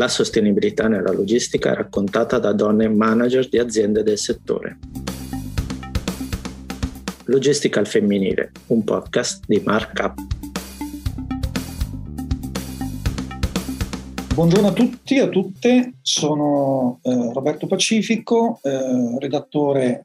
La sostenibilità nella logistica è raccontata da donne manager di aziende del settore. Logistica al femminile, un podcast di Markup. Buongiorno a tutti e a tutte, sono eh, Roberto Pacifico, eh, redattore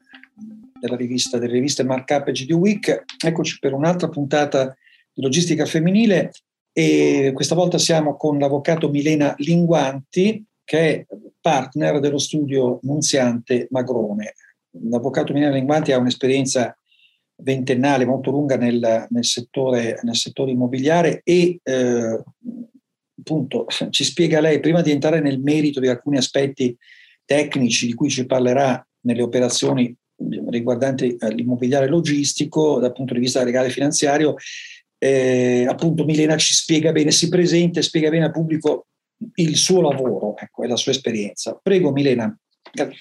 della rivista, delle riviste Markup e GD Week. Eccoci per un'altra puntata di Logistica Femminile e questa volta siamo con l'avvocato Milena Linguanti, che è partner dello studio Nunziante Magrone. L'avvocato Milena Linguanti ha un'esperienza ventennale molto lunga nel, nel, settore, nel settore, immobiliare e eh, appunto ci spiega lei, prima di entrare nel merito di alcuni aspetti tecnici di cui ci parlerà nelle operazioni riguardanti l'immobiliare logistico dal punto di vista legale e finanziario, eh, appunto Milena ci spiega bene, si presenta e spiega bene al pubblico il suo lavoro ecco, e la sua esperienza. Prego Milena.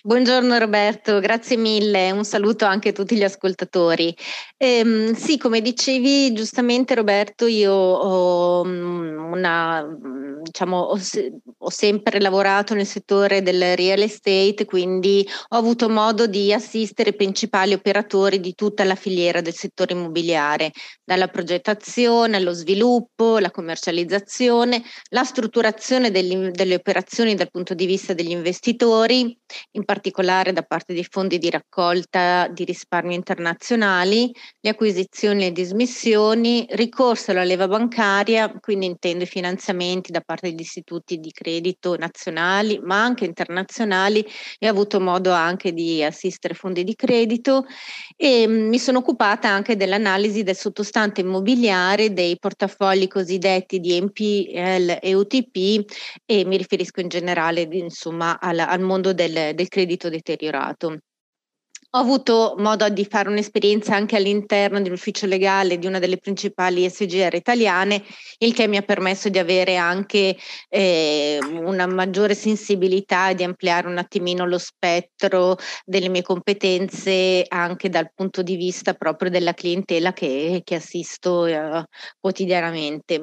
Buongiorno Roberto, grazie mille, un saluto anche a tutti gli ascoltatori. Ehm, sì, come dicevi giustamente Roberto, io ho mm, una, diciamo, ho, ho, sempre lavorato nel settore del real estate, quindi ho avuto modo di assistere i principali operatori di tutta la filiera del settore immobiliare, dalla progettazione allo sviluppo, la commercializzazione, la strutturazione delle, delle operazioni dal punto di vista degli investitori in particolare da parte dei fondi di raccolta di risparmio internazionali, le acquisizioni e dismissioni, ricorso alla leva bancaria, quindi intendo i finanziamenti da parte degli istituti di credito nazionali, ma anche internazionali e ho avuto modo anche di assistere fondi di credito. E mm, mi sono occupata anche dell'analisi del sottostante immobiliare dei portafogli cosiddetti di NPL e UTP e mi riferisco in generale insomma al, al mondo del del, credito deteriorato. Ho avuto modo di fare un'esperienza anche all'interno dell'ufficio legale di una delle principali SGR italiane, il che mi ha permesso di avere anche eh, una maggiore sensibilità e di ampliare un attimino lo spettro delle mie competenze anche dal punto di vista proprio della clientela che, che assisto eh, quotidianamente.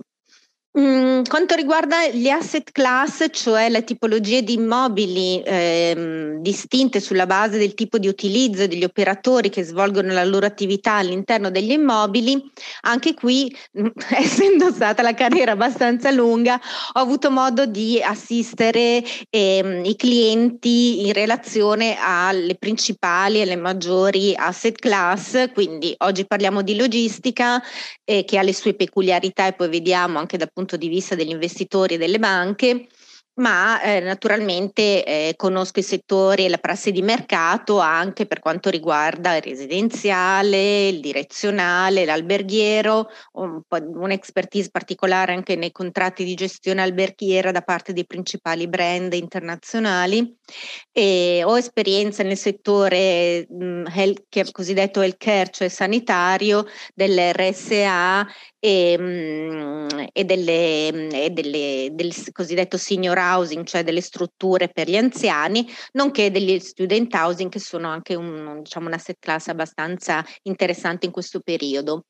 Mm, quanto riguarda gli asset class, cioè le tipologie di immobili ehm, distinte sulla base del tipo di utilizzo degli operatori che svolgono la loro attività all'interno degli immobili, anche qui, essendo stata la carriera abbastanza lunga, ho avuto modo di assistere ehm, i clienti in relazione alle principali e alle maggiori asset class, quindi oggi parliamo di logistica eh, che ha le sue peculiarità e poi vediamo anche dal punto punto di vista degli investitori e delle banche ma eh, naturalmente eh, conosco i settori e la prassi di mercato anche per quanto riguarda il residenziale, il direzionale, l'alberghiero, un un'expertise particolare anche nei contratti di gestione alberghiera da parte dei principali brand internazionali. E ho esperienza nel settore mh, health, cosiddetto healthcare, cioè sanitario, dell'RSA e, mh, e, delle, e delle, del cosiddetto senior housing, cioè delle strutture per gli anziani, nonché degli student housing che sono anche un, diciamo, una set class abbastanza interessante in questo periodo.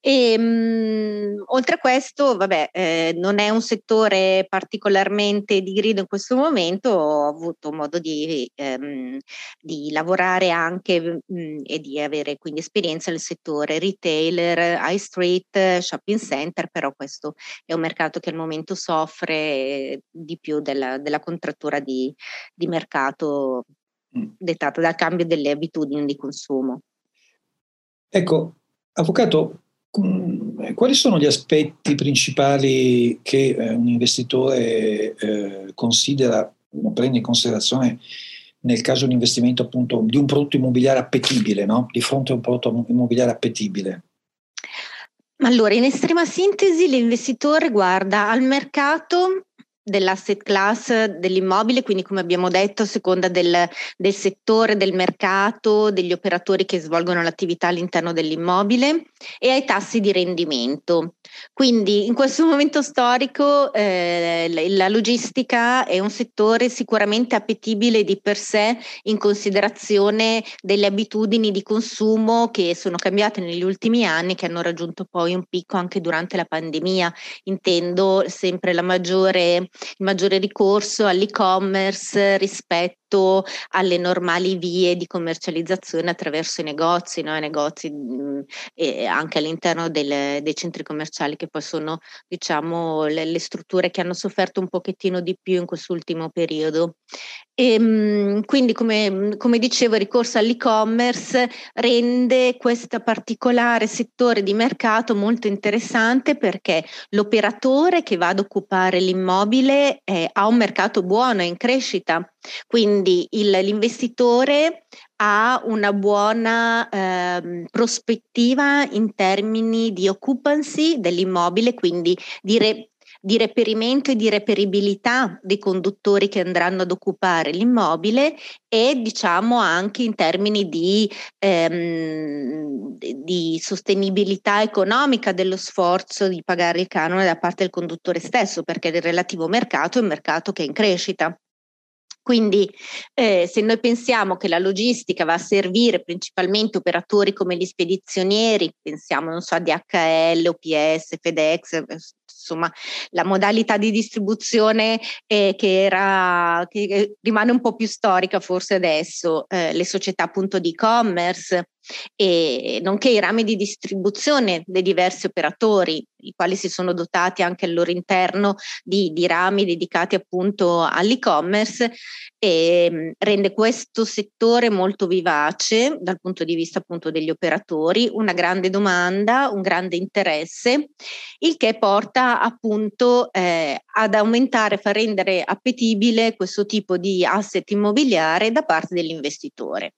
E, mh, oltre a questo, vabbè, eh, non è un settore particolarmente di grido in questo momento, ho avuto modo di, ehm, di lavorare anche mh, e di avere quindi esperienza nel settore retailer, high street, shopping center, però questo è un mercato che al momento soffre di più della, della contrattura di, di mercato mm. dettata dal cambio delle abitudini di consumo. Ecco, avvocato, mm, quali sono gli aspetti principali che eh, un investitore eh, considera, prende in considerazione nel caso di un investimento appunto di un prodotto immobiliare appetibile, no? di fronte a un prodotto immobiliare appetibile? Allora, in estrema sintesi, l'investitore guarda al mercato dell'asset class dell'immobile, quindi come abbiamo detto a seconda del, del, settore, del mercato, degli operatori che svolgono l'attività all'interno dell'immobile e ai tassi di rendimento. Quindi in questo momento storico eh, la logistica è un settore sicuramente appetibile di per sé in considerazione delle abitudini di consumo che sono cambiate negli ultimi anni, che hanno raggiunto poi un picco anche durante la pandemia. Intendo sempre la maggiore maggiore ricorso all'e-commerce rispetto alle normali vie di commercializzazione attraverso i negozi, no? I negozi mh, mm, e anche all'interno del, dei centri commerciali che poi sono diciamo le, le strutture che hanno sofferto un pochettino di più in quest'ultimo periodo. E, ehm, quindi, come, come, dicevo, il ricorso all'e-commerce rende questo particolare settore di mercato molto interessante perché l'operatore che va ad occupare l'immobile eh, ha un mercato buono, in crescita, quindi il, l'investitore ha una buona eh, prospettiva in termini di occupancy dell'immobile, quindi di re, di reperimento e di reperibilità dei conduttori che andranno ad occupare l'immobile e diciamo anche in termini di, ehm, di sostenibilità economica dello sforzo di pagare il canone da parte del conduttore stesso, perché il relativo mercato è un mercato che è in crescita. Quindi eh, se noi pensiamo che la logistica va a servire principalmente operatori come gli spedizionieri, pensiamo non so a DHL, OPS, FedEx, insomma la modalità di distribuzione eh, che, era, che rimane un po' più storica forse adesso, eh, le società appunto di e-commerce e nonché i rami di distribuzione dei diversi operatori, i quali si sono dotati anche al loro interno di, di rami dedicati appunto all'e-commerce e mm, rende questo settore molto vivace dal punto di vista appunto degli operatori, una grande domanda, un grande interesse, il che porta appunto eh, ad aumentare, far rendere appetibile questo tipo di asset immobiliare da parte dell'investitore.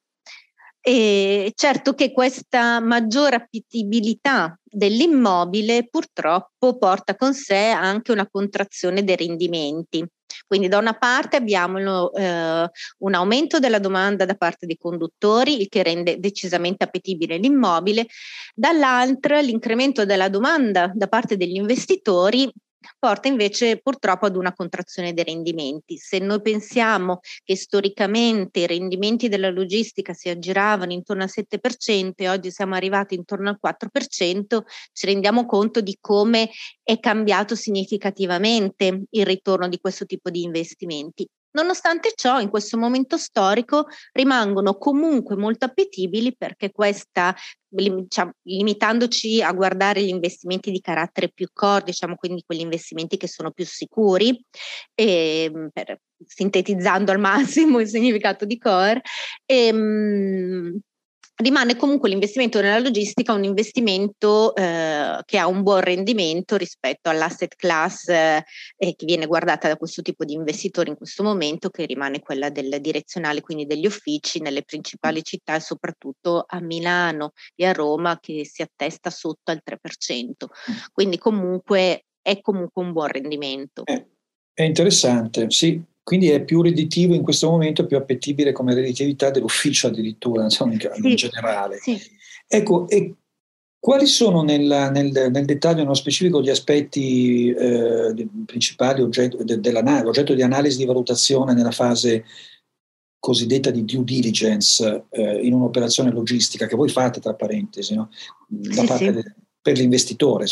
E certo che questa maggiore appetibilità dell'immobile purtroppo porta con sé anche una contrazione dei rendimenti. Quindi da una parte abbiamo eh, un aumento della domanda da parte dei conduttori, il che rende decisamente appetibile l'immobile, dall'altra l'incremento della domanda da parte degli investitori porta invece purtroppo ad una contrazione dei rendimenti. Se noi pensiamo che storicamente i rendimenti della logistica si aggiravano intorno al 7% e oggi siamo arrivati intorno al 4%, ci rendiamo conto di come è cambiato significativamente il ritorno di questo tipo di investimenti. Nonostante ciò, in questo momento storico rimangono comunque molto appetibili perché questa, diciamo, limitandoci a guardare gli investimenti di carattere più core, diciamo quindi quegli investimenti che sono più sicuri, e, ehm, per, sintetizzando al massimo il significato di core, e, ehm, rimane comunque l'investimento nella logistica un investimento eh, che ha un buon rendimento rispetto all'asset class eh, che viene guardata da questo tipo di investitori in questo momento, che rimane quella del direzionale, quindi degli uffici nelle principali città e soprattutto a Milano e a Roma che si attesta sotto al 3%. Quindi comunque è comunque un buon rendimento. Eh, è interessante, sì, quindi è più redditivo in questo momento, più appetibile come redditività dell'ufficio addirittura, insomma, in, sì, in generale. Sì. Ecco, e quali sono nel, nel, nel, dettaglio, nello specifico, gli aspetti eh, principali oggetto, de, dell'analisi, oggetto di analisi di valutazione nella fase cosiddetta di due diligence eh, in un'operazione logistica che voi fate, tra parentesi, no? da sì, parte de, per l'investitore?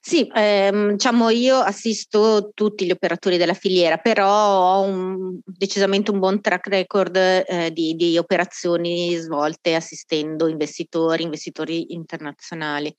Sì, ehm, diciamo io assisto tutti gli operatori della filiera, però ho un, decisamente un buon track record eh, di, di, operazioni svolte assistendo investitori, investitori internazionali.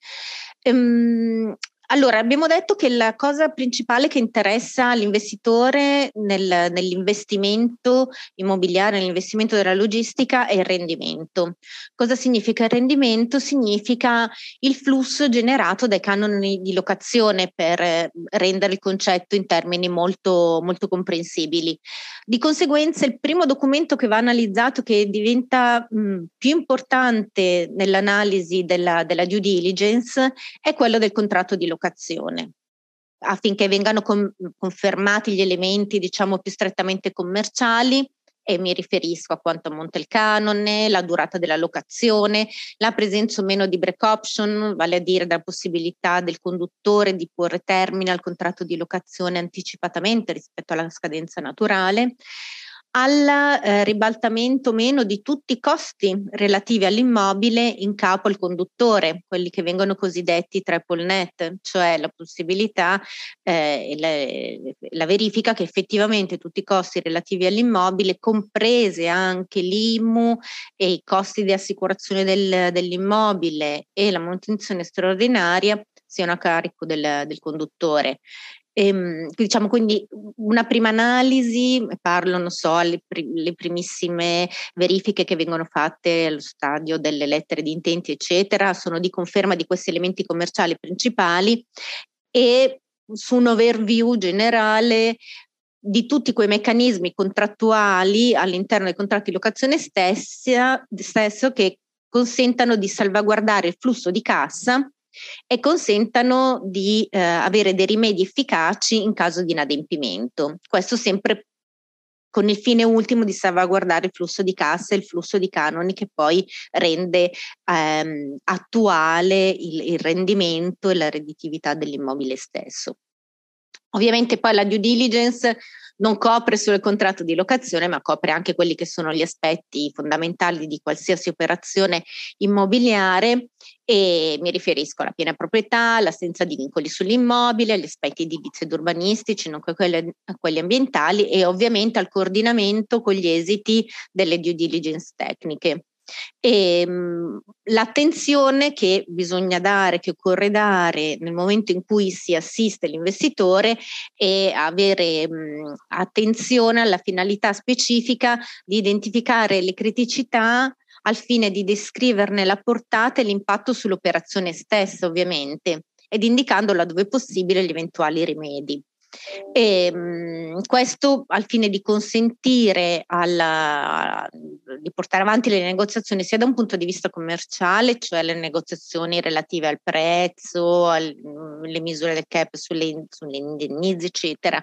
Ehm, allora, abbiamo detto che la cosa principale che interessa l'investitore nel, nell'investimento immobiliare, nell'investimento della logistica è il rendimento. Cosa significa il rendimento? Significa il flusso generato dai canoni di locazione per eh, rendere il concetto in termini molto, molto comprensibili. Di conseguenza, il primo documento che va analizzato, che diventa mh, più importante nell'analisi della, della due diligence, è quello del contratto di locazione locazione affinché vengano com- confermati gli elementi diciamo più strettamente commerciali e mi riferisco a quanto ammonta il canone, la durata della locazione, la presenza o meno di break option, vale a dire la possibilità del conduttore di porre termine al contratto di locazione anticipatamente rispetto alla scadenza naturale, al eh, ribaltamento meno di tutti i costi relativi all'immobile in capo al conduttore, quelli che vengono cosiddetti triple net, cioè la possibilità eh, la, la verifica che effettivamente tutti i costi relativi all'immobile, comprese anche l'IMU e i costi di assicurazione del, dell'immobile e la manutenzione straordinaria, siano a carico del, del conduttore. Ehm, diciamo quindi una prima analisi, parlo, non so, le, le, primissime verifiche che vengono fatte allo stadio delle lettere di intenti, eccetera, sono di conferma di questi elementi commerciali principali e su un overview generale di tutti quei meccanismi contrattuali all'interno dei contratti di locazione stessa, stesso che consentano di salvaguardare il flusso di cassa e consentano di eh, avere dei rimedi efficaci in caso di inadempimento. Questo sempre con il fine ultimo di salvaguardare il flusso di cassa e il flusso di canoni che poi rende ehm, attuale il, il rendimento e la redditività dell'immobile stesso. Ovviamente poi la due diligence non copre solo il contratto di locazione, ma copre anche quelli che sono gli aspetti fondamentali di qualsiasi operazione immobiliare e mi riferisco alla piena proprietà, l'assenza di vincoli sull'immobile, agli aspetti edilizi ed urbanistici, nonché a quelli ambientali e ovviamente al coordinamento con gli esiti delle due diligence tecniche. E, mh, l'attenzione che bisogna dare, che occorre dare nel momento in cui si assiste l'investitore è avere mh, attenzione alla finalità specifica di identificare le criticità al fine di descriverne la portata e l'impatto sull'operazione stessa, ovviamente, ed indicando laddove possibile gli eventuali rimedi. E, ehm, questo al fine di consentire alla, di portare avanti le negoziazioni sia da un punto di vista commerciale, cioè le negoziazioni relative al prezzo, alle misure del cap sulle, sulle indennizi, eccetera,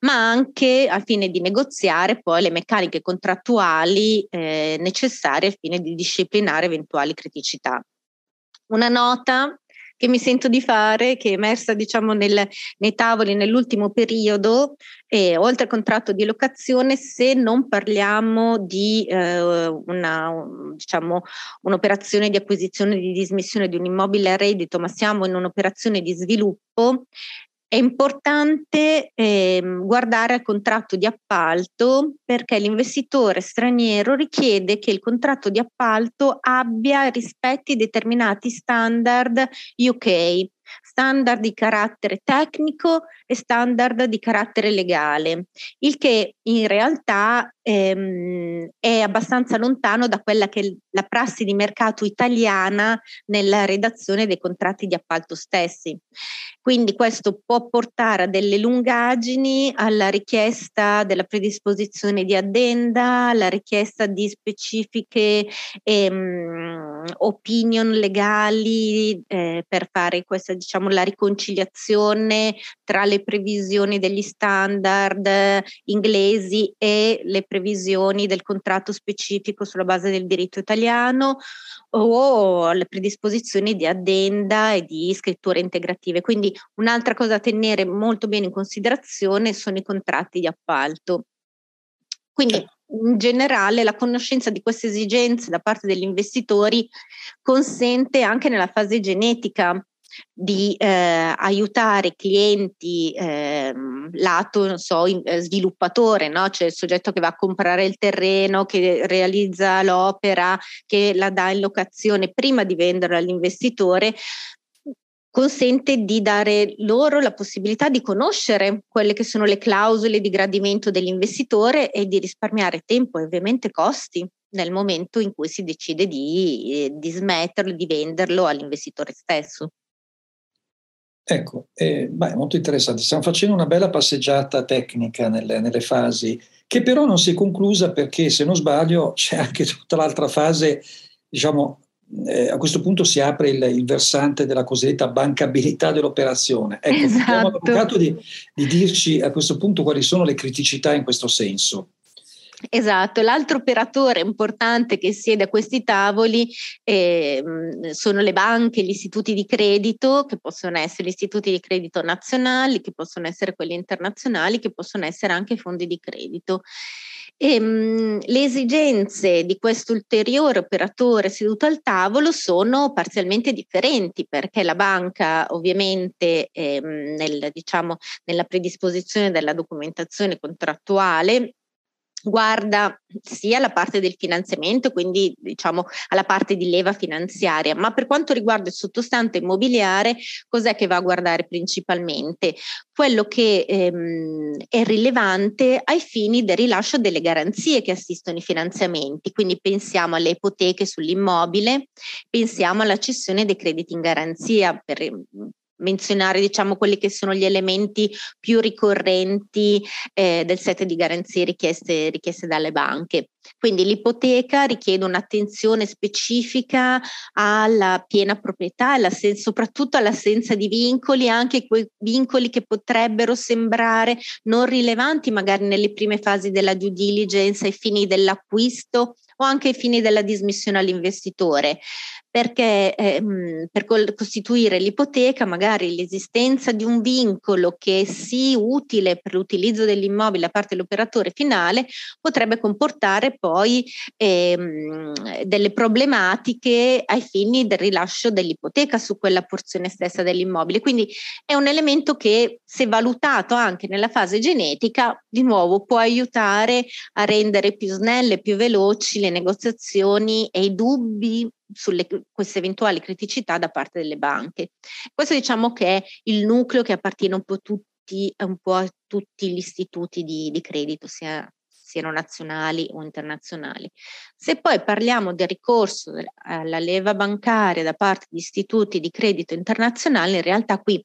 ma anche al fine di negoziare poi le meccaniche contrattuali eh, necessarie al fine di disciplinare eventuali criticità. Una nota che mi sento di fare, che è emersa diciamo nel, nei tavoli nell'ultimo periodo, e oltre al contratto di locazione, se non parliamo di eh, una, diciamo, un'operazione di acquisizione di dismissione di un immobile a reddito, ma siamo in un'operazione di sviluppo, è importante eh, guardare al contratto di appalto perché l'investitore straniero richiede che il contratto di appalto abbia rispetti determinati standard UK standard di carattere tecnico e standard di carattere legale, il che in realtà ehm, è abbastanza lontano da quella che è la prassi di mercato italiana nella redazione dei contratti di appalto stessi. Quindi questo può portare a delle lungaggini, alla richiesta della predisposizione di addenda, alla richiesta di specifiche ehm, opinion legali eh, per fare questa diciamo la riconciliazione tra le previsioni degli standard inglesi e le previsioni del contratto specifico sulla base del diritto italiano o le predisposizioni di addenda e di scritture integrative. Quindi un'altra cosa da tenere molto bene in considerazione sono i contratti di appalto. Quindi in generale la conoscenza di queste esigenze da parte degli investitori consente anche nella fase genetica di eh, aiutare clienti eh, lato so, in, eh, sviluppatore, no? cioè il soggetto che va a comprare il terreno, che realizza l'opera, che la dà in locazione prima di venderla all'investitore, consente di dare loro la possibilità di conoscere quelle che sono le clausole di gradimento dell'investitore e di risparmiare tempo e ovviamente costi nel momento in cui si decide di, eh, di smetterlo, di venderlo all'investitore stesso. Ecco, eh, beh, molto interessante. Stiamo facendo una bella passeggiata tecnica nelle, nelle, fasi, che però non si è conclusa perché, se non sbaglio, c'è anche tutta l'altra fase, diciamo, eh, a questo punto si apre il, il, versante della cosiddetta bancabilità dell'operazione. Ecco, esatto. all'avvocato di, di dirci a questo punto quali sono le criticità in questo senso. Esatto, l'altro operatore importante che siede a questi tavoli eh, sono le banche, gli istituti di credito, che possono essere gli istituti di credito nazionali, che possono essere quelli internazionali, che possono essere anche fondi di credito. E, mh, le esigenze di questo ulteriore operatore seduto al tavolo sono parzialmente differenti perché la banca ovviamente ehm, nel, diciamo, nella predisposizione della documentazione contrattuale guarda sia alla parte del finanziamento, quindi diciamo alla parte di leva finanziaria, ma per quanto riguarda il sottostante immobiliare, cos'è che va a guardare principalmente? Quello che ehm, è rilevante ai fini del rilascio delle garanzie che assistono i finanziamenti, quindi pensiamo alle ipoteche sull'immobile, pensiamo alla cessione dei crediti in garanzia per menzionare diciamo quelli che sono gli elementi più ricorrenti eh, del set di garanzie richieste, richieste dalle banche. Quindi l'ipoteca richiede un'attenzione specifica alla piena proprietà, alla soprattutto all'assenza di vincoli, anche quei vincoli che potrebbero sembrare non rilevanti magari nelle prime fasi della due diligence ai fini dell'acquisto o anche ai fini della dismissione all'investitore. Perché ehm, per costituire l'ipoteca magari l'esistenza di un vincolo che sia utile per l'utilizzo dell'immobile da parte dell'operatore finale potrebbe comportare poi ehm, delle problematiche ai fini del rilascio dell'ipoteca su quella porzione stessa dell'immobile. Quindi è un elemento che se valutato anche nella fase genetica di nuovo può aiutare a rendere più snelle, più veloci le negoziazioni e i dubbi sulle queste eventuali criticità da parte delle banche. Questo diciamo che è il nucleo che appartiene un po', tutti, un po a tutti gli istituti di, di credito, sia siano nazionali o internazionali. Se poi parliamo del ricorso alla leva bancaria da parte di istituti di credito internazionali, in realtà qui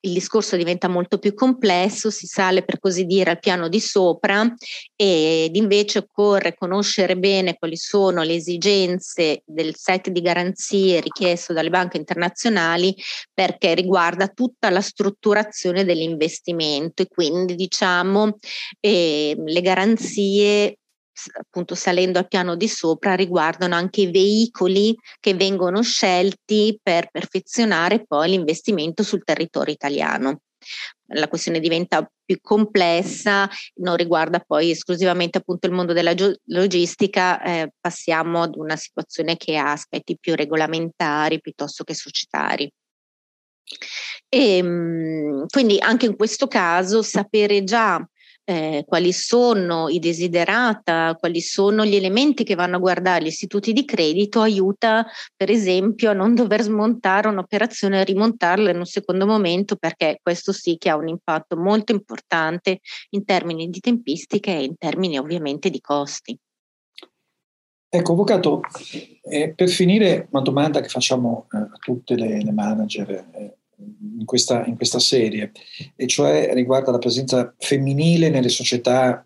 il discorso diventa molto più complesso, si sale per così dire al piano di sopra ed invece occorre conoscere bene quali sono le esigenze del set di garanzie richiesto dalle banche internazionali perché riguarda tutta la strutturazione dell'investimento e quindi diciamo eh, le garanzie appunto salendo al piano di sopra, riguardano anche i veicoli che vengono scelti per perfezionare poi l'investimento sul territorio italiano. La questione diventa più complessa, non riguarda poi esclusivamente appunto il mondo della logistica, eh, passiamo ad una situazione che ha aspetti più regolamentari piuttosto che societari. E, ehm, quindi anche in questo caso sapere già eh, quali sono i desiderata, quali sono gli elementi che vanno a guardare gli istituti di credito, aiuta per esempio a non dover smontare un'operazione e rimontarla in un secondo momento perché questo sì che ha un impatto molto importante in termini di tempistiche e in termini ovviamente di costi. Ecco, Avvocato, eh, per finire una domanda che facciamo eh, a tutte le, le manager eh, in questa, in questa serie, e cioè riguarda la presenza femminile nelle società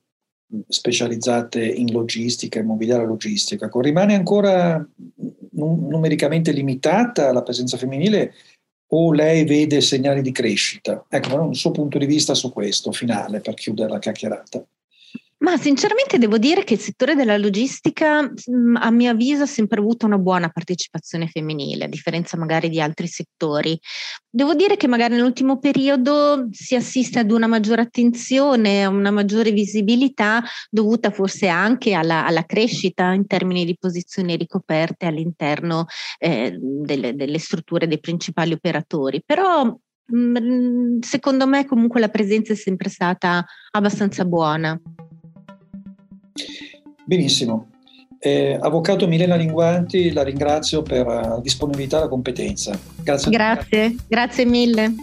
specializzate in logistica, immobiliare logistica. Rimane ancora numericamente limitata la presenza femminile o lei vede segnali di crescita? Ecco, un suo punto di vista su questo, finale, per chiudere la chiacchierata. Ma sinceramente devo dire che il settore della logistica, a mio avviso, ha sempre avuto una buona partecipazione femminile, a differenza magari di altri settori. Devo dire che magari nell'ultimo periodo si assiste ad una maggiore attenzione, a una maggiore visibilità dovuta forse anche alla, alla crescita in termini di posizioni ricoperte all'interno eh, delle, delle strutture dei principali operatori. Però secondo me comunque la presenza è sempre stata abbastanza buona. Benissimo. Eh, Avvocato Milena Linguanti, la ringrazio per la disponibilità e la competenza. Grazie. Grazie, grazie mille.